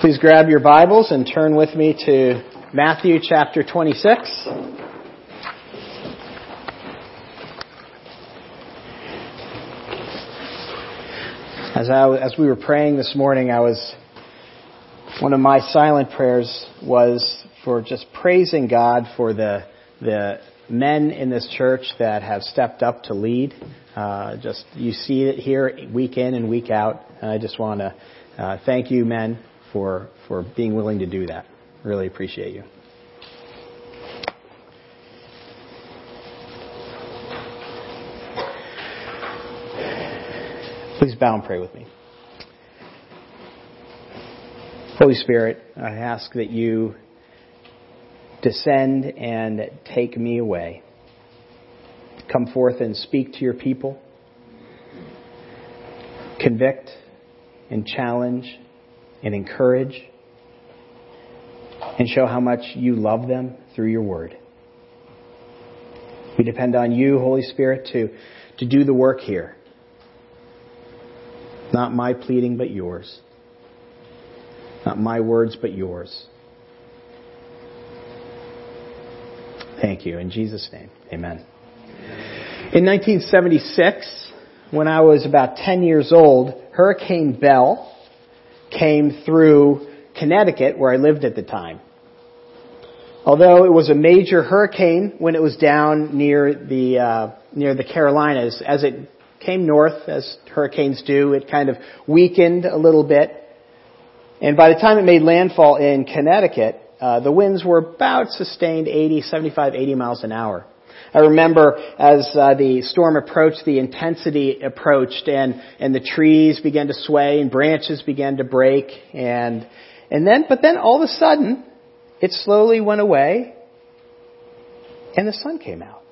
Please grab your Bibles and turn with me to Matthew chapter 26. As, I, as we were praying this morning, I was, one of my silent prayers was for just praising God for the, the men in this church that have stepped up to lead. Uh, just, you see it here week in and week out. And I just want to uh, thank you, men, for, for being willing to do that. Really appreciate you. Please bow and pray with me. Holy Spirit, I ask that you descend and take me away. Come forth and speak to your people. Convict and challenge and encourage and show how much you love them through your word. We depend on you, Holy Spirit, to, to do the work here. Not my pleading, but yours. Not my words, but yours. Thank you. In Jesus' name, amen. In 1976, when I was about 10 years old, Hurricane Belle came through Connecticut, where I lived at the time. Although it was a major hurricane when it was down near the uh, near the Carolinas, as it came north, as hurricanes do, it kind of weakened a little bit. And by the time it made landfall in Connecticut, uh, the winds were about sustained 80, 75, 80 miles an hour. I remember as uh, the storm approached, the intensity approached, and and the trees began to sway, and branches began to break, and and then, but then all of a sudden, it slowly went away, and the sun came out.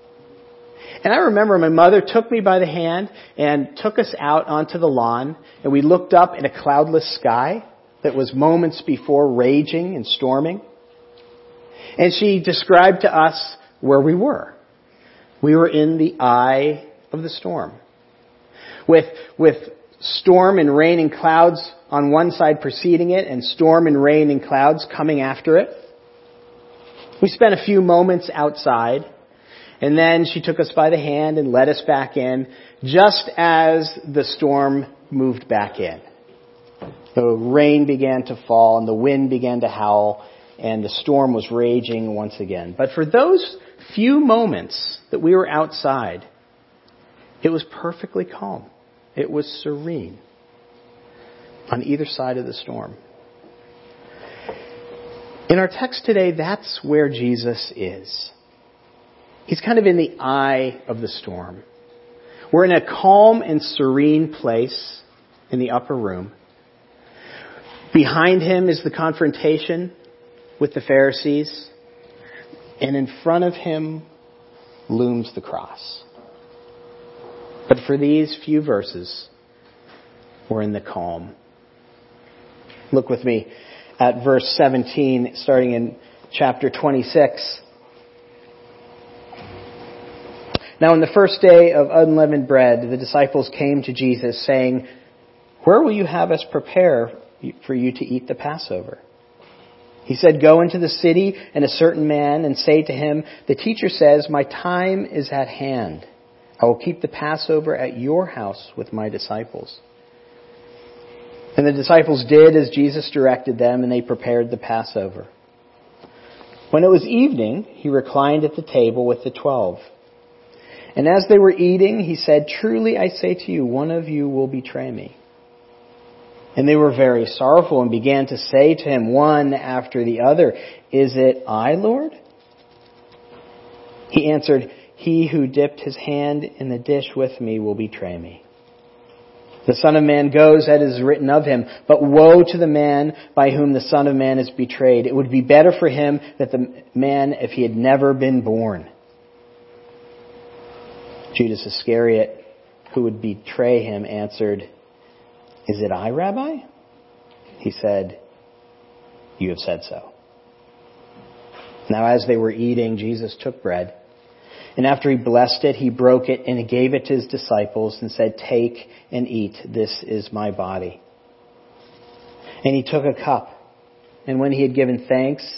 And I remember my mother took me by the hand and took us out onto the lawn, and we looked up in a cloudless sky that was moments before raging and storming. And she described to us where we were. We were in the eye of the storm. With, with storm and rain and clouds on one side preceding it and storm and rain and clouds coming after it. We spent a few moments outside and then she took us by the hand and led us back in just as the storm moved back in. The rain began to fall and the wind began to howl and the storm was raging once again. But for those few moments that we were outside, it was perfectly calm. It was serene on either side of the storm. In our text today, that's where Jesus is. He's kind of in the eye of the storm. We're in a calm and serene place in the upper room. Behind him is the confrontation with the Pharisees, and in front of him looms the cross. But for these few verses, we're in the calm. Look with me at verse 17, starting in chapter 26. Now, on the first day of unleavened bread, the disciples came to Jesus, saying, Where will you have us prepare for you to eat the Passover? He said, Go into the city and a certain man and say to him, The teacher says, My time is at hand. I will keep the Passover at your house with my disciples. And the disciples did as Jesus directed them, and they prepared the Passover. When it was evening, he reclined at the table with the twelve. And as they were eating, he said, Truly I say to you, one of you will betray me. And they were very sorrowful and began to say to him one after the other, Is it I, Lord? He answered, He who dipped his hand in the dish with me will betray me. The Son of Man goes as is written of him, but woe to the man by whom the Son of Man is betrayed. It would be better for him that the man if he had never been born. Judas Iscariot, who would betray him, answered, is it I, Rabbi? He said, You have said so. Now, as they were eating, Jesus took bread. And after he blessed it, he broke it and he gave it to his disciples and said, Take and eat. This is my body. And he took a cup. And when he had given thanks,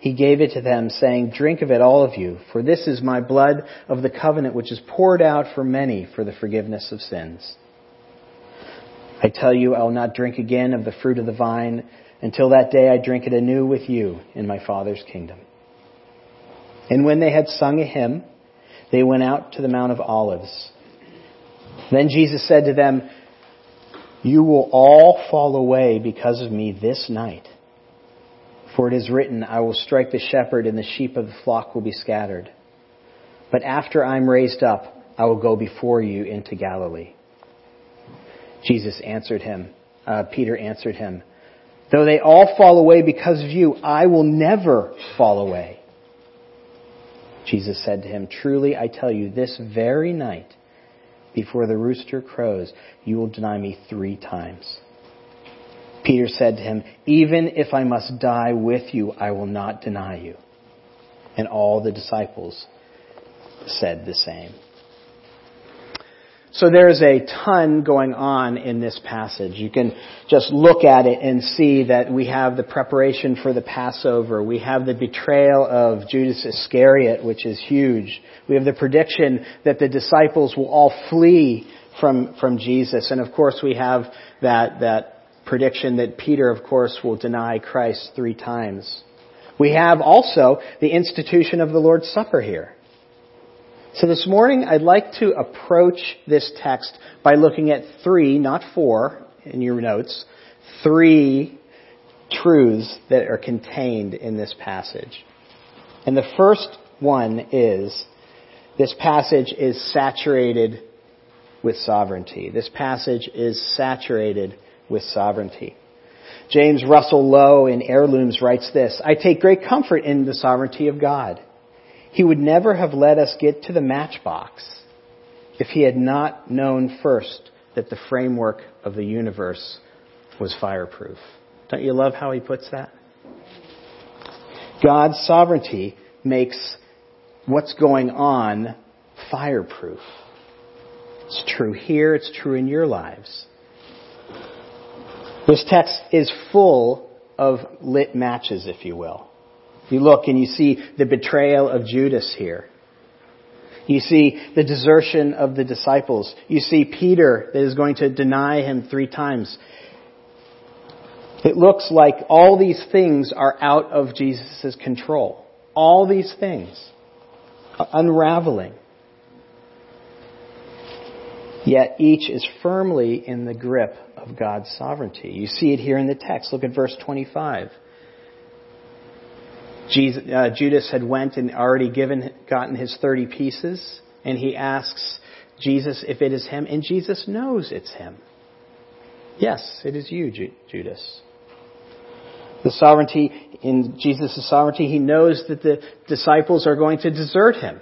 he gave it to them, saying, Drink of it, all of you, for this is my blood of the covenant, which is poured out for many for the forgiveness of sins. I tell you, I will not drink again of the fruit of the vine until that day I drink it anew with you in my Father's kingdom. And when they had sung a hymn, they went out to the Mount of Olives. Then Jesus said to them, You will all fall away because of me this night. For it is written, I will strike the shepherd and the sheep of the flock will be scattered. But after I'm raised up, I will go before you into Galilee. Jesus answered him, uh, Peter answered him, Though they all fall away because of you, I will never fall away. Jesus said to him, Truly I tell you, this very night, before the rooster crows, you will deny me three times. Peter said to him, Even if I must die with you, I will not deny you. And all the disciples said the same. So there's a ton going on in this passage. You can just look at it and see that we have the preparation for the Passover. We have the betrayal of Judas Iscariot, which is huge. We have the prediction that the disciples will all flee from, from Jesus. And of course we have that, that prediction that Peter, of course, will deny Christ three times. We have also the institution of the Lord's Supper here. So this morning I'd like to approach this text by looking at three, not four in your notes, three truths that are contained in this passage. And the first one is this passage is saturated with sovereignty. This passage is saturated with sovereignty. James Russell Lowell in Heirlooms writes this, I take great comfort in the sovereignty of God. He would never have let us get to the matchbox if he had not known first that the framework of the universe was fireproof. Don't you love how he puts that? God's sovereignty makes what's going on fireproof. It's true here, it's true in your lives. This text is full of lit matches, if you will. You look and you see the betrayal of Judas here. You see the desertion of the disciples. You see Peter that is going to deny him three times. It looks like all these things are out of Jesus' control. All these things are unraveling. Yet each is firmly in the grip of God's sovereignty. You see it here in the text. Look at verse 25. Jesus, uh, Judas had went and already given, gotten his 30 pieces, and he asks Jesus if it is him, and Jesus knows it's him. Yes, it is you, Judas. The sovereignty, in Jesus' sovereignty, he knows that the disciples are going to desert him.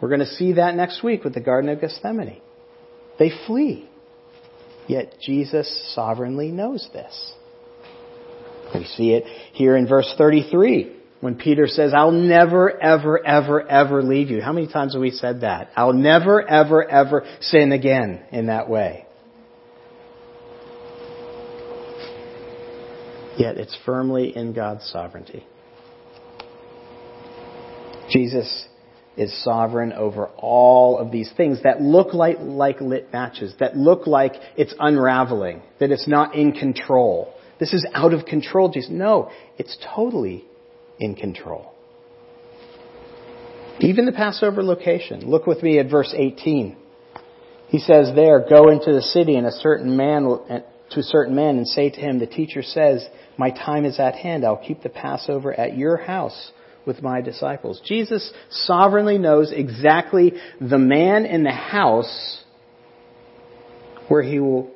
We're going to see that next week with the Garden of Gethsemane. They flee. Yet Jesus sovereignly knows this. We see it here in verse 33 when Peter says, I'll never, ever, ever, ever leave you. How many times have we said that? I'll never, ever, ever sin again in that way. Yet it's firmly in God's sovereignty. Jesus is sovereign over all of these things that look like, like lit matches, that look like it's unraveling, that it's not in control. This is out of control, Jesus. No, it's totally in control. Even the Passover location. Look with me at verse 18. He says there, go into the city and a certain man to a certain man and say to him, the teacher says, my time is at hand. I'll keep the Passover at your house with my disciples. Jesus sovereignly knows exactly the man in the house where he will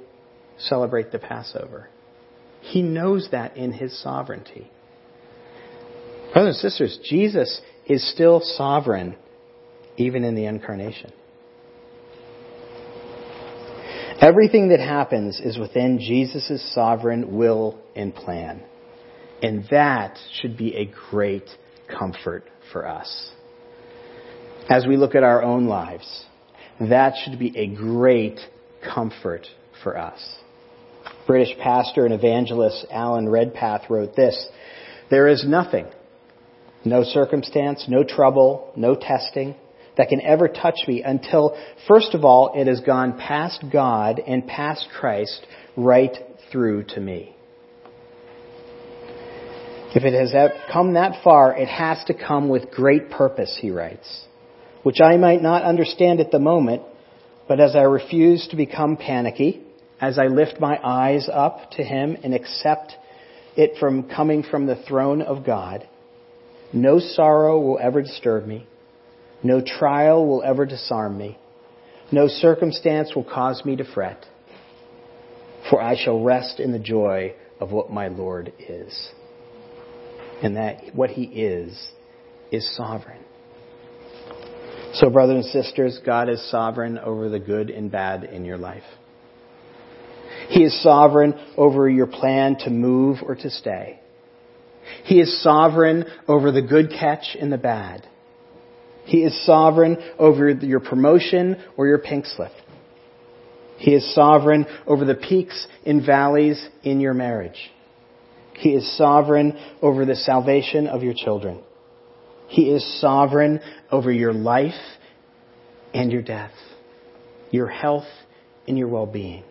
celebrate the Passover. He knows that in his sovereignty. Brothers and sisters, Jesus is still sovereign even in the incarnation. Everything that happens is within Jesus' sovereign will and plan. And that should be a great comfort for us. As we look at our own lives, that should be a great comfort for us. British pastor and evangelist Alan Redpath wrote this There is nothing, no circumstance, no trouble, no testing that can ever touch me until, first of all, it has gone past God and past Christ right through to me. If it has come that far, it has to come with great purpose, he writes, which I might not understand at the moment, but as I refuse to become panicky, as I lift my eyes up to him and accept it from coming from the throne of God, no sorrow will ever disturb me. No trial will ever disarm me. No circumstance will cause me to fret. For I shall rest in the joy of what my Lord is. And that what he is, is sovereign. So, brothers and sisters, God is sovereign over the good and bad in your life. He is sovereign over your plan to move or to stay. He is sovereign over the good catch and the bad. He is sovereign over your promotion or your pink slip. He is sovereign over the peaks and valleys in your marriage. He is sovereign over the salvation of your children. He is sovereign over your life and your death, your health and your well-being.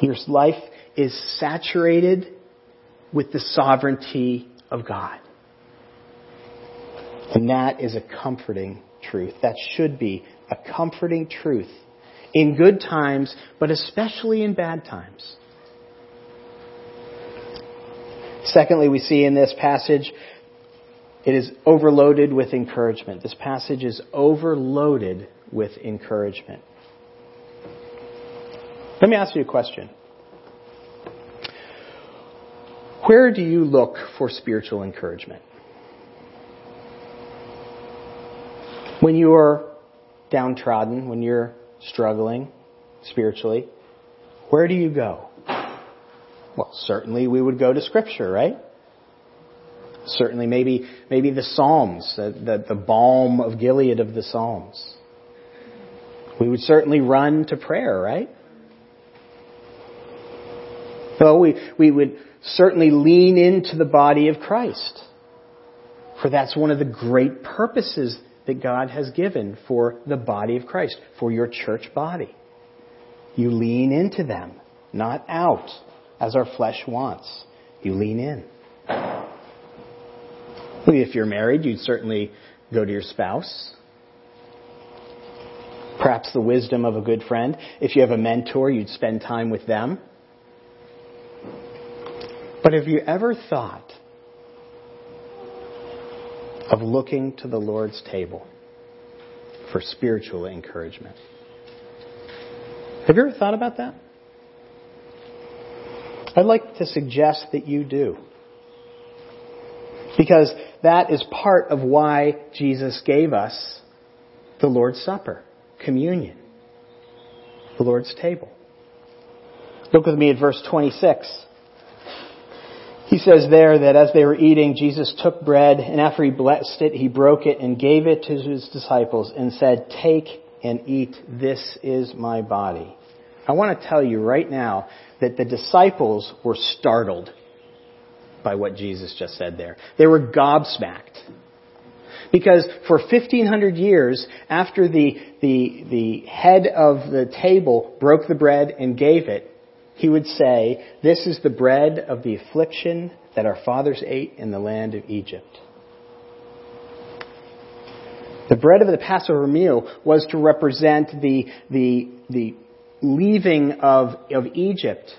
Your life is saturated with the sovereignty of God. And that is a comforting truth. That should be a comforting truth in good times, but especially in bad times. Secondly, we see in this passage, it is overloaded with encouragement. This passage is overloaded with encouragement. Let me ask you a question. Where do you look for spiritual encouragement? When you are downtrodden, when you're struggling spiritually, where do you go? Well, certainly we would go to Scripture, right? Certainly, maybe maybe the Psalms, the, the, the balm of Gilead of the Psalms. We would certainly run to prayer, right? Well, we, we would certainly lean into the body of Christ. For that's one of the great purposes that God has given for the body of Christ, for your church body. You lean into them, not out as our flesh wants. You lean in. If you're married, you'd certainly go to your spouse. Perhaps the wisdom of a good friend. If you have a mentor, you'd spend time with them. But have you ever thought of looking to the Lord's table for spiritual encouragement. Have you ever thought about that? I'd like to suggest that you do. Because that is part of why Jesus gave us the Lord's Supper, communion, the Lord's table. Look with me at verse 26. He says there that as they were eating, Jesus took bread, and after he blessed it, he broke it and gave it to his disciples and said, Take and eat. This is my body. I want to tell you right now that the disciples were startled by what Jesus just said there. They were gobsmacked. Because for 1500 years after the, the, the head of the table broke the bread and gave it, he would say, This is the bread of the affliction that our fathers ate in the land of Egypt. The bread of the Passover meal was to represent the, the, the leaving of, of Egypt,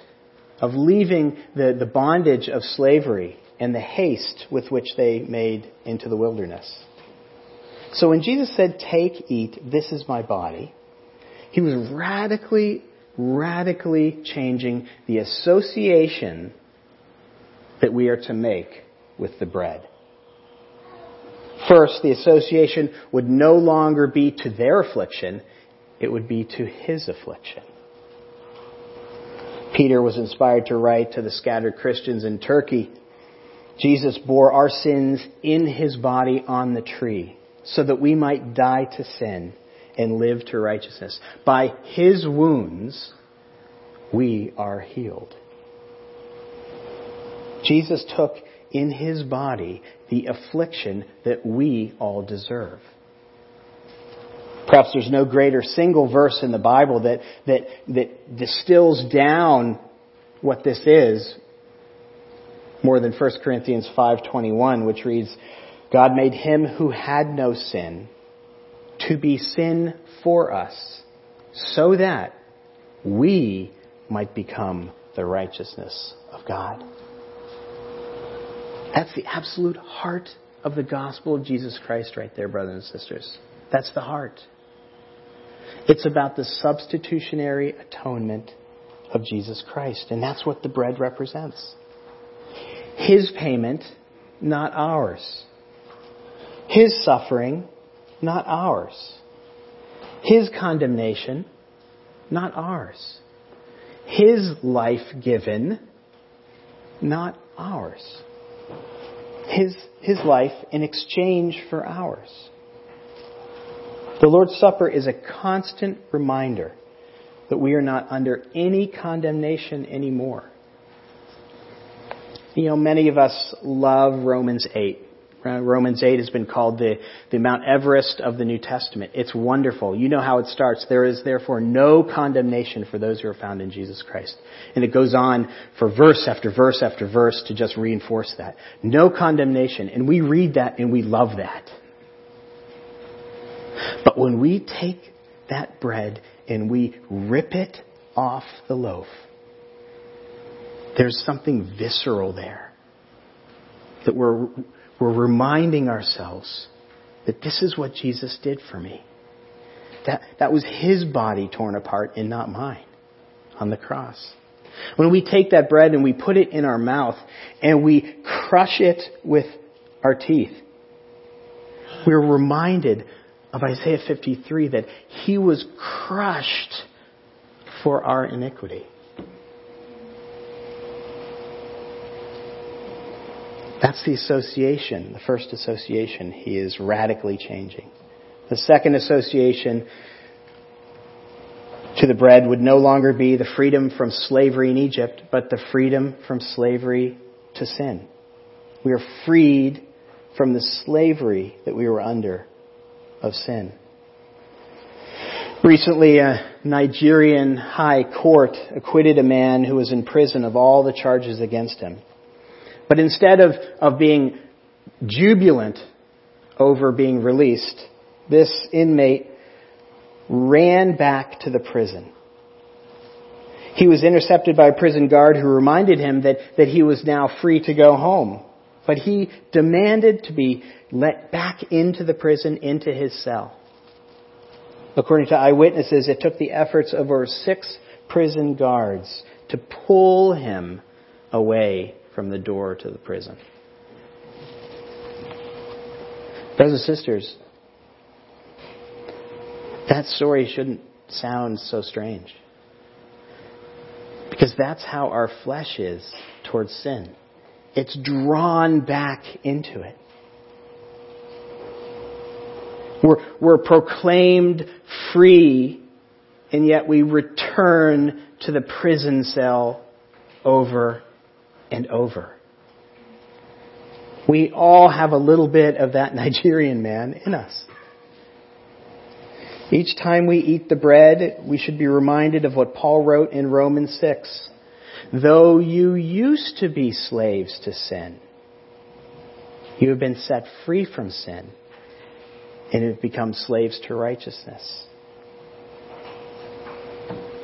of leaving the, the bondage of slavery and the haste with which they made into the wilderness. So when Jesus said, Take, eat, this is my body, he was radically radically changing the association that we are to make with the bread. First, the association would no longer be to their affliction, it would be to his affliction. Peter was inspired to write to the scattered Christians in Turkey Jesus bore our sins in his body on the tree so that we might die to sin and live to righteousness. By his wounds, we are healed. Jesus took in his body the affliction that we all deserve. Perhaps there's no greater single verse in the Bible that, that, that distills down what this is more than 1 Corinthians 5:21 which reads God made him who had no sin to be sin for us so that we might become the righteousness of God. That's the absolute heart of the gospel of Jesus Christ right there, brothers and sisters. That's the heart. It's about the substitutionary atonement of Jesus Christ, and that's what the bread represents. His payment, not ours. His suffering, not ours. His condemnation, not ours. His life given, not ours. His, his life in exchange for ours. The Lord's Supper is a constant reminder that we are not under any condemnation anymore. You know, many of us love Romans 8. Uh, Romans 8 has been called the, the Mount Everest of the New Testament. It's wonderful. You know how it starts. There is therefore no condemnation for those who are found in Jesus Christ. And it goes on for verse after verse after verse to just reinforce that. No condemnation. And we read that and we love that. But when we take that bread and we rip it off the loaf, there's something visceral there that we're we're reminding ourselves that this is what Jesus did for me. That, that was his body torn apart and not mine on the cross. When we take that bread and we put it in our mouth and we crush it with our teeth, we're reminded of Isaiah 53 that he was crushed for our iniquity. That's the association, the first association. He is radically changing. The second association to the bread would no longer be the freedom from slavery in Egypt, but the freedom from slavery to sin. We are freed from the slavery that we were under of sin. Recently, a Nigerian high court acquitted a man who was in prison of all the charges against him. But instead of, of being jubilant over being released, this inmate ran back to the prison. He was intercepted by a prison guard who reminded him that, that he was now free to go home. But he demanded to be let back into the prison, into his cell. According to eyewitnesses, it took the efforts of over six prison guards to pull him away from the door to the prison. Brothers and sisters, that story shouldn't sound so strange. Because that's how our flesh is towards sin. It's drawn back into it. We're, we're proclaimed free, and yet we return to the prison cell over and over. We all have a little bit of that Nigerian man in us. Each time we eat the bread, we should be reminded of what Paul wrote in Romans 6. Though you used to be slaves to sin, you have been set free from sin and have become slaves to righteousness.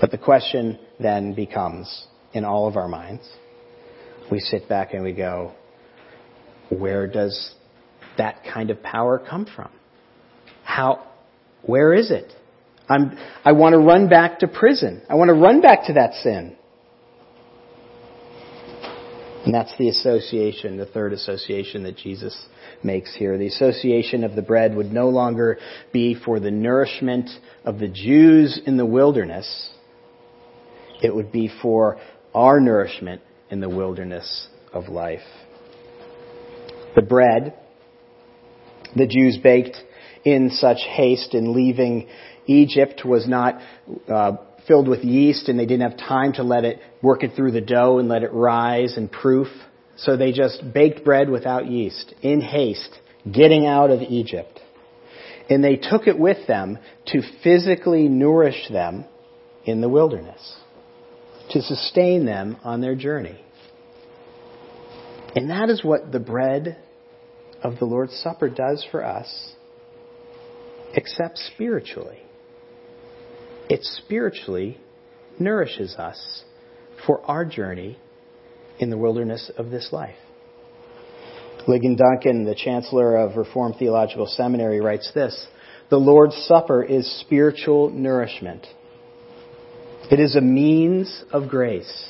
But the question then becomes, in all of our minds, we sit back and we go, where does that kind of power come from? How, where is it? I'm, I want to run back to prison. I want to run back to that sin. And that's the association, the third association that Jesus makes here. The association of the bread would no longer be for the nourishment of the Jews in the wilderness. It would be for our nourishment in the wilderness of life. The bread the Jews baked in such haste in leaving Egypt was not uh, filled with yeast and they didn't have time to let it work it through the dough and let it rise and proof. So they just baked bread without yeast in haste, getting out of Egypt. And they took it with them to physically nourish them in the wilderness, to sustain them on their journey. And that is what the bread of the Lord's Supper does for us, except spiritually. It spiritually nourishes us for our journey in the wilderness of this life. Ligon Duncan, the Chancellor of Reformed Theological Seminary, writes this The Lord's Supper is spiritual nourishment. It is a means of grace.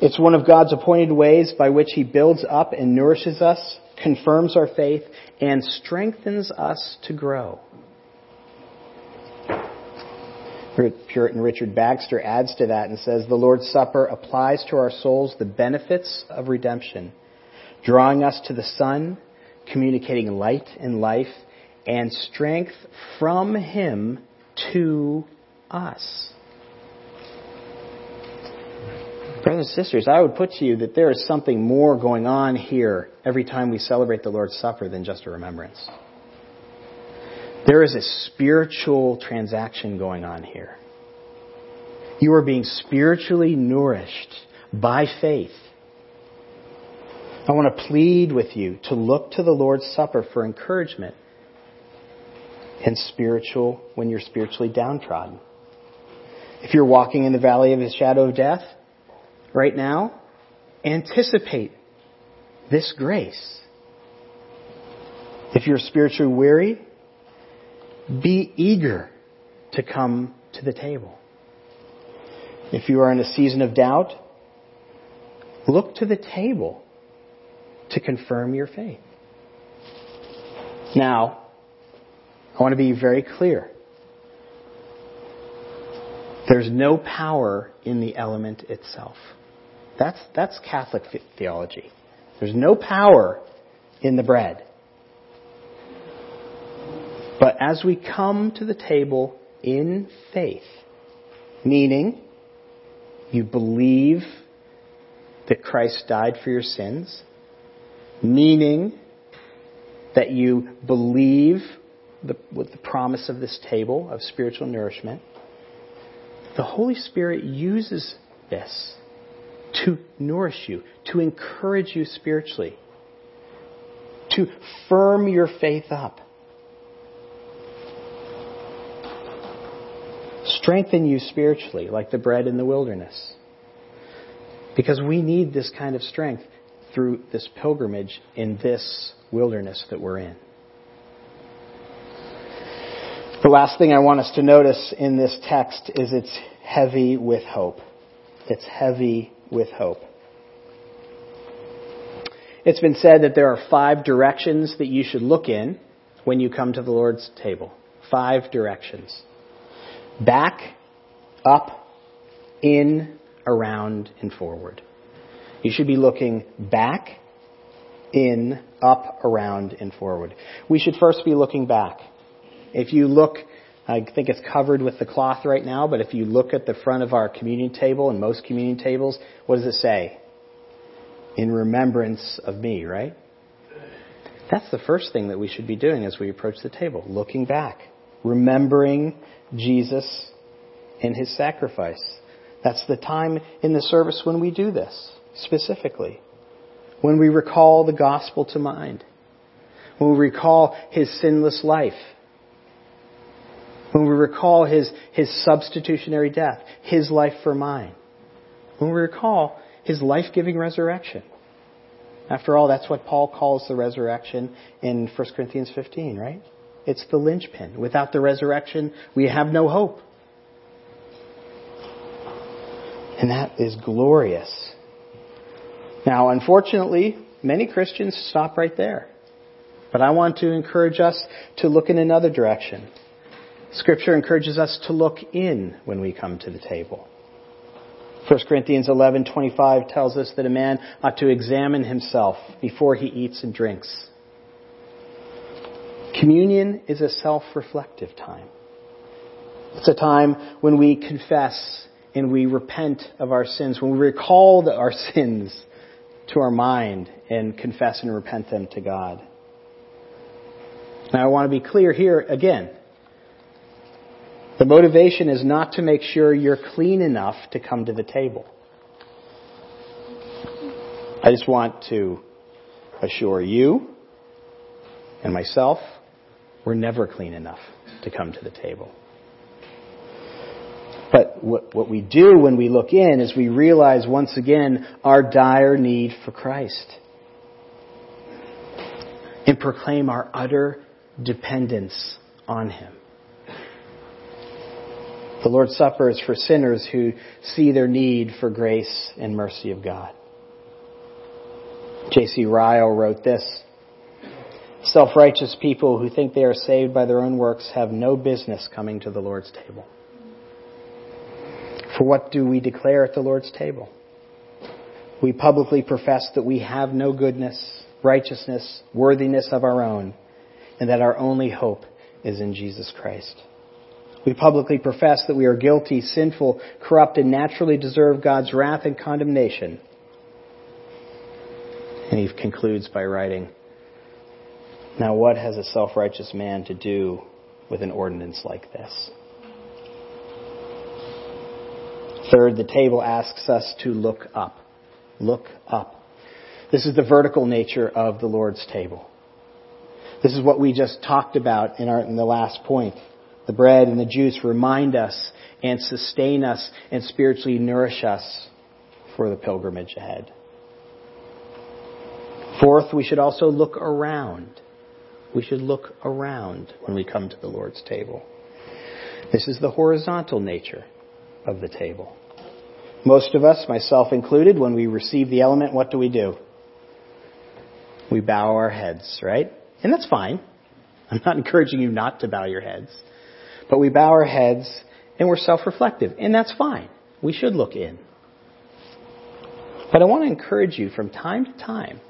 It's one of God's appointed ways by which He builds up and nourishes us, confirms our faith, and strengthens us to grow. Puritan Richard Baxter adds to that and says, The Lord's Supper applies to our souls the benefits of redemption, drawing us to the Son, communicating light and life, and strength from Him to us. Brothers and sisters, I would put to you that there is something more going on here every time we celebrate the Lord's Supper than just a remembrance. There is a spiritual transaction going on here. You are being spiritually nourished by faith. I want to plead with you to look to the Lord's Supper for encouragement and spiritual when you're spiritually downtrodden. If you're walking in the valley of the shadow of death, right now, anticipate this grace. If you're spiritually weary, be eager to come to the table. If you are in a season of doubt, look to the table to confirm your faith. Now, I want to be very clear. There's no power in the element itself. That's, that's Catholic theology. There's no power in the bread. But as we come to the table in faith, meaning you believe that Christ died for your sins, meaning that you believe the, with the promise of this table of spiritual nourishment, the Holy Spirit uses this to nourish you, to encourage you spiritually, to firm your faith up, strengthen you spiritually, like the bread in the wilderness. Because we need this kind of strength through this pilgrimage in this wilderness that we're in. The last thing I want us to notice in this text is it's heavy with hope. It's heavy with hope. It's been said that there are five directions that you should look in when you come to the Lord's table. Five directions. Back, up, in, around, and forward. You should be looking back, in, up, around, and forward. We should first be looking back. If you look I think it's covered with the cloth right now, but if you look at the front of our communion table and most communion tables, what does it say? In remembrance of me, right? That's the first thing that we should be doing as we approach the table, looking back, remembering Jesus and his sacrifice. That's the time in the service when we do this, specifically. When we recall the gospel to mind. When we recall his sinless life when we recall his, his substitutionary death, his life for mine. When we recall his life giving resurrection. After all, that's what Paul calls the resurrection in 1 Corinthians 15, right? It's the linchpin. Without the resurrection, we have no hope. And that is glorious. Now, unfortunately, many Christians stop right there. But I want to encourage us to look in another direction. Scripture encourages us to look in when we come to the table. 1 Corinthians 11:25 tells us that a man ought to examine himself before he eats and drinks. Communion is a self-reflective time. It's a time when we confess and we repent of our sins, when we recall our sins to our mind and confess and repent them to God. Now I want to be clear here again. The motivation is not to make sure you're clean enough to come to the table. I just want to assure you and myself, we're never clean enough to come to the table. But what, what we do when we look in is we realize once again our dire need for Christ. And proclaim our utter dependence on Him. The Lord's Supper is for sinners who see their need for grace and mercy of God. J.C. Ryle wrote this Self righteous people who think they are saved by their own works have no business coming to the Lord's table. For what do we declare at the Lord's table? We publicly profess that we have no goodness, righteousness, worthiness of our own, and that our only hope is in Jesus Christ. We publicly profess that we are guilty, sinful, corrupt, and naturally deserve God's wrath and condemnation. And he concludes by writing, Now what has a self-righteous man to do with an ordinance like this? Third, the table asks us to look up. Look up. This is the vertical nature of the Lord's table. This is what we just talked about in, our, in the last point. The bread and the juice remind us and sustain us and spiritually nourish us for the pilgrimage ahead. Fourth, we should also look around. We should look around when we come to the Lord's table. This is the horizontal nature of the table. Most of us, myself included, when we receive the element, what do we do? We bow our heads, right? And that's fine. I'm not encouraging you not to bow your heads. But we bow our heads and we're self-reflective. And that's fine. We should look in. But I want to encourage you from time to time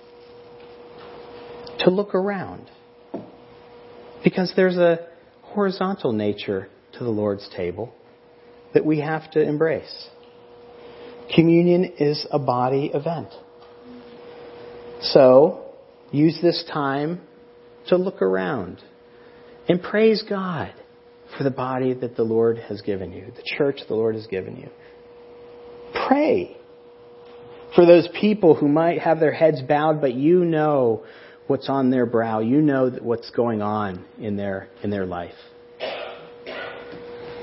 to look around. Because there's a horizontal nature to the Lord's table that we have to embrace. Communion is a body event. So, use this time to look around and praise God for the body that the Lord has given you, the church the Lord has given you. Pray for those people who might have their heads bowed, but you know what's on their brow. You know what's going on in their, in their life.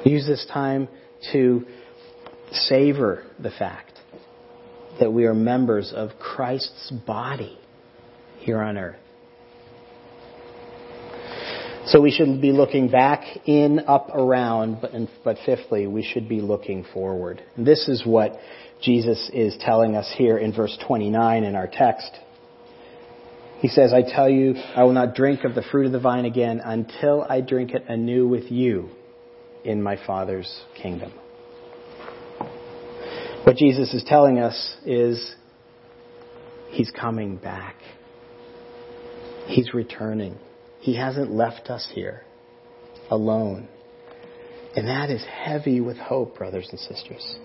Use this time to savor the fact that we are members of Christ's body here on earth. So we should be looking back, in, up, around, but, but fifthly, we should be looking forward. And this is what Jesus is telling us here in verse 29 in our text. He says, I tell you, I will not drink of the fruit of the vine again until I drink it anew with you in my Father's kingdom. What Jesus is telling us is He's coming back. He's returning. He hasn't left us here alone. And that is heavy with hope, brothers and sisters.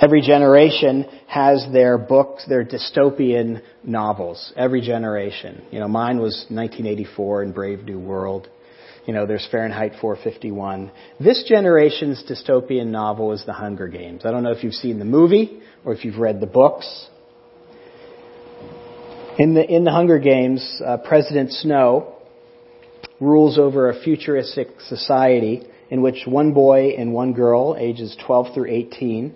Every generation has their books, their dystopian novels. Every generation. You know, mine was 1984 and Brave New World. You know, there's Fahrenheit 451. This generation's dystopian novel is The Hunger Games. I don't know if you've seen the movie or if you've read the books. In the, in the Hunger Games, uh, President Snow rules over a futuristic society in which one boy and one girl, ages 12 through 18,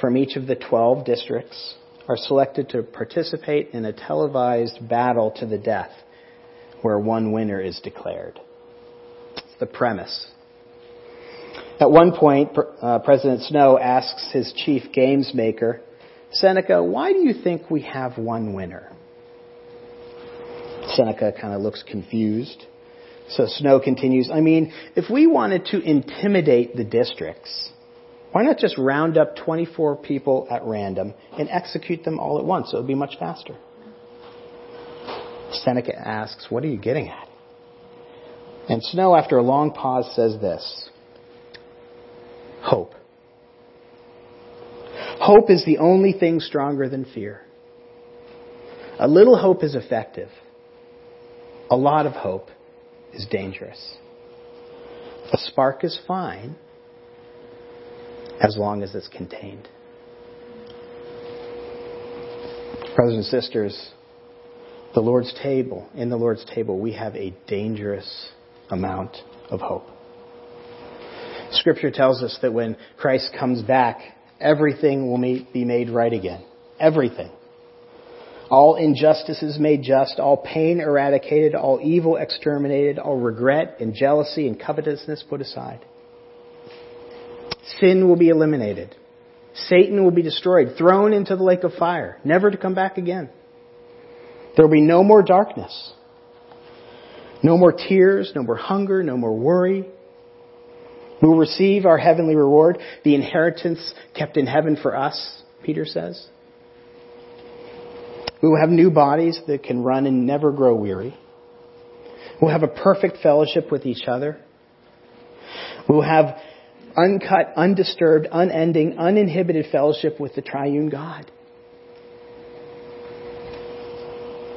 from each of the 12 districts, are selected to participate in a televised battle to the death where one winner is declared. It's the premise. At one point, uh, President Snow asks his chief games maker, Seneca, why do you think we have one winner? Seneca kind of looks confused. So Snow continues, I mean, if we wanted to intimidate the districts, why not just round up 24 people at random and execute them all at once? It would be much faster. Seneca asks, What are you getting at? And Snow, after a long pause, says this Hope. Hope is the only thing stronger than fear. A little hope is effective. A lot of hope is dangerous. A spark is fine as long as it's contained. Brothers and sisters, the Lord's table, in the Lord's table, we have a dangerous amount of hope. Scripture tells us that when Christ comes back, everything will be made right again. Everything. All injustices made just, all pain eradicated, all evil exterminated, all regret and jealousy and covetousness put aside. Sin will be eliminated. Satan will be destroyed, thrown into the lake of fire, never to come back again. There will be no more darkness. No more tears, no more hunger, no more worry. We will receive our heavenly reward, the inheritance kept in heaven for us, Peter says. We will have new bodies that can run and never grow weary. We'll have a perfect fellowship with each other. We'll have uncut, undisturbed, unending, uninhibited fellowship with the triune God.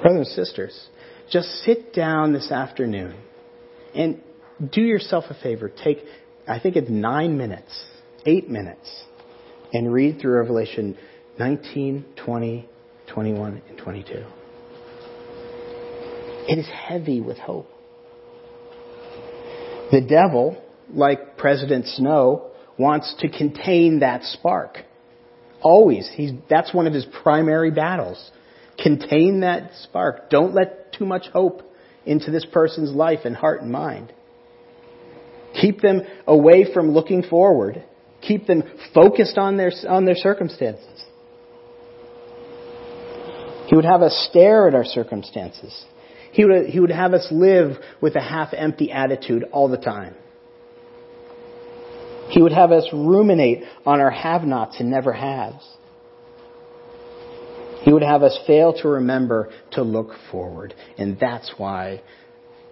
Brothers and sisters, just sit down this afternoon and do yourself a favor. Take, I think it's nine minutes, eight minutes, and read through Revelation 19, 20, 21, and 22. It is heavy with hope. The devil, like President Snow, wants to contain that spark. Always. He's, that's one of his primary battles. Contain that spark. Don't let too much hope into this person's life and heart and mind. Keep them away from looking forward. Keep them focused on their, on their circumstances. He would have us stare at our circumstances. He would, he would have us live with a half empty attitude all the time. He would have us ruminate on our have nots and never haves. He would have us fail to remember to look forward. And that's why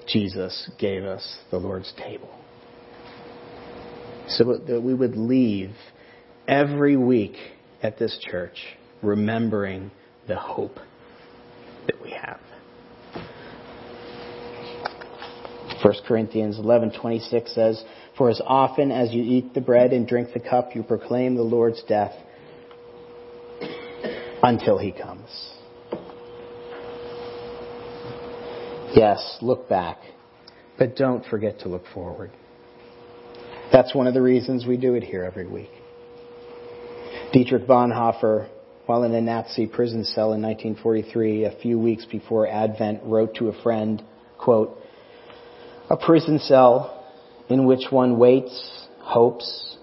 Jesus gave us the Lord's table. So that we would leave every week at this church remembering the hope that we have. 1 Corinthians 11:26 says, "For as often as you eat the bread and drink the cup, you proclaim the Lord's death until he comes. Yes, look back, but don't forget to look forward. That's one of the reasons we do it here every week. Dietrich Bonhoeffer, while in a Nazi prison cell in 1943, a few weeks before Advent, wrote to a friend, quote, a prison cell in which one waits, hopes,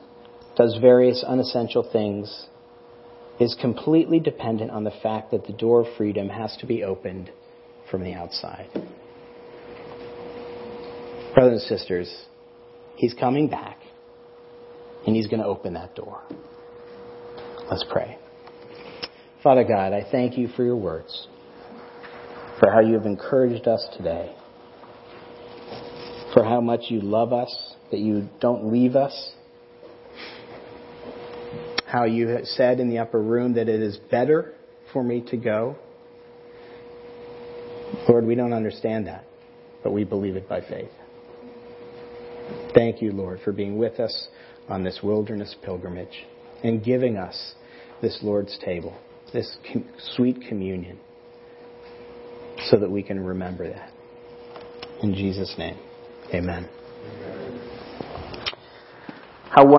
does various unessential things, is completely dependent on the fact that the door of freedom has to be opened from the outside. Brothers and sisters, He's coming back, and He's going to open that door. Let's pray. Father God, I thank you for your words, for how you have encouraged us today, for how much you love us, that you don't leave us, how you said in the upper room that it is better for me to go. Lord, we don't understand that, but we believe it by faith. Thank you, Lord, for being with us on this wilderness pilgrimage and giving us this Lord's table, this sweet communion, so that we can remember that. In Jesus' name, amen.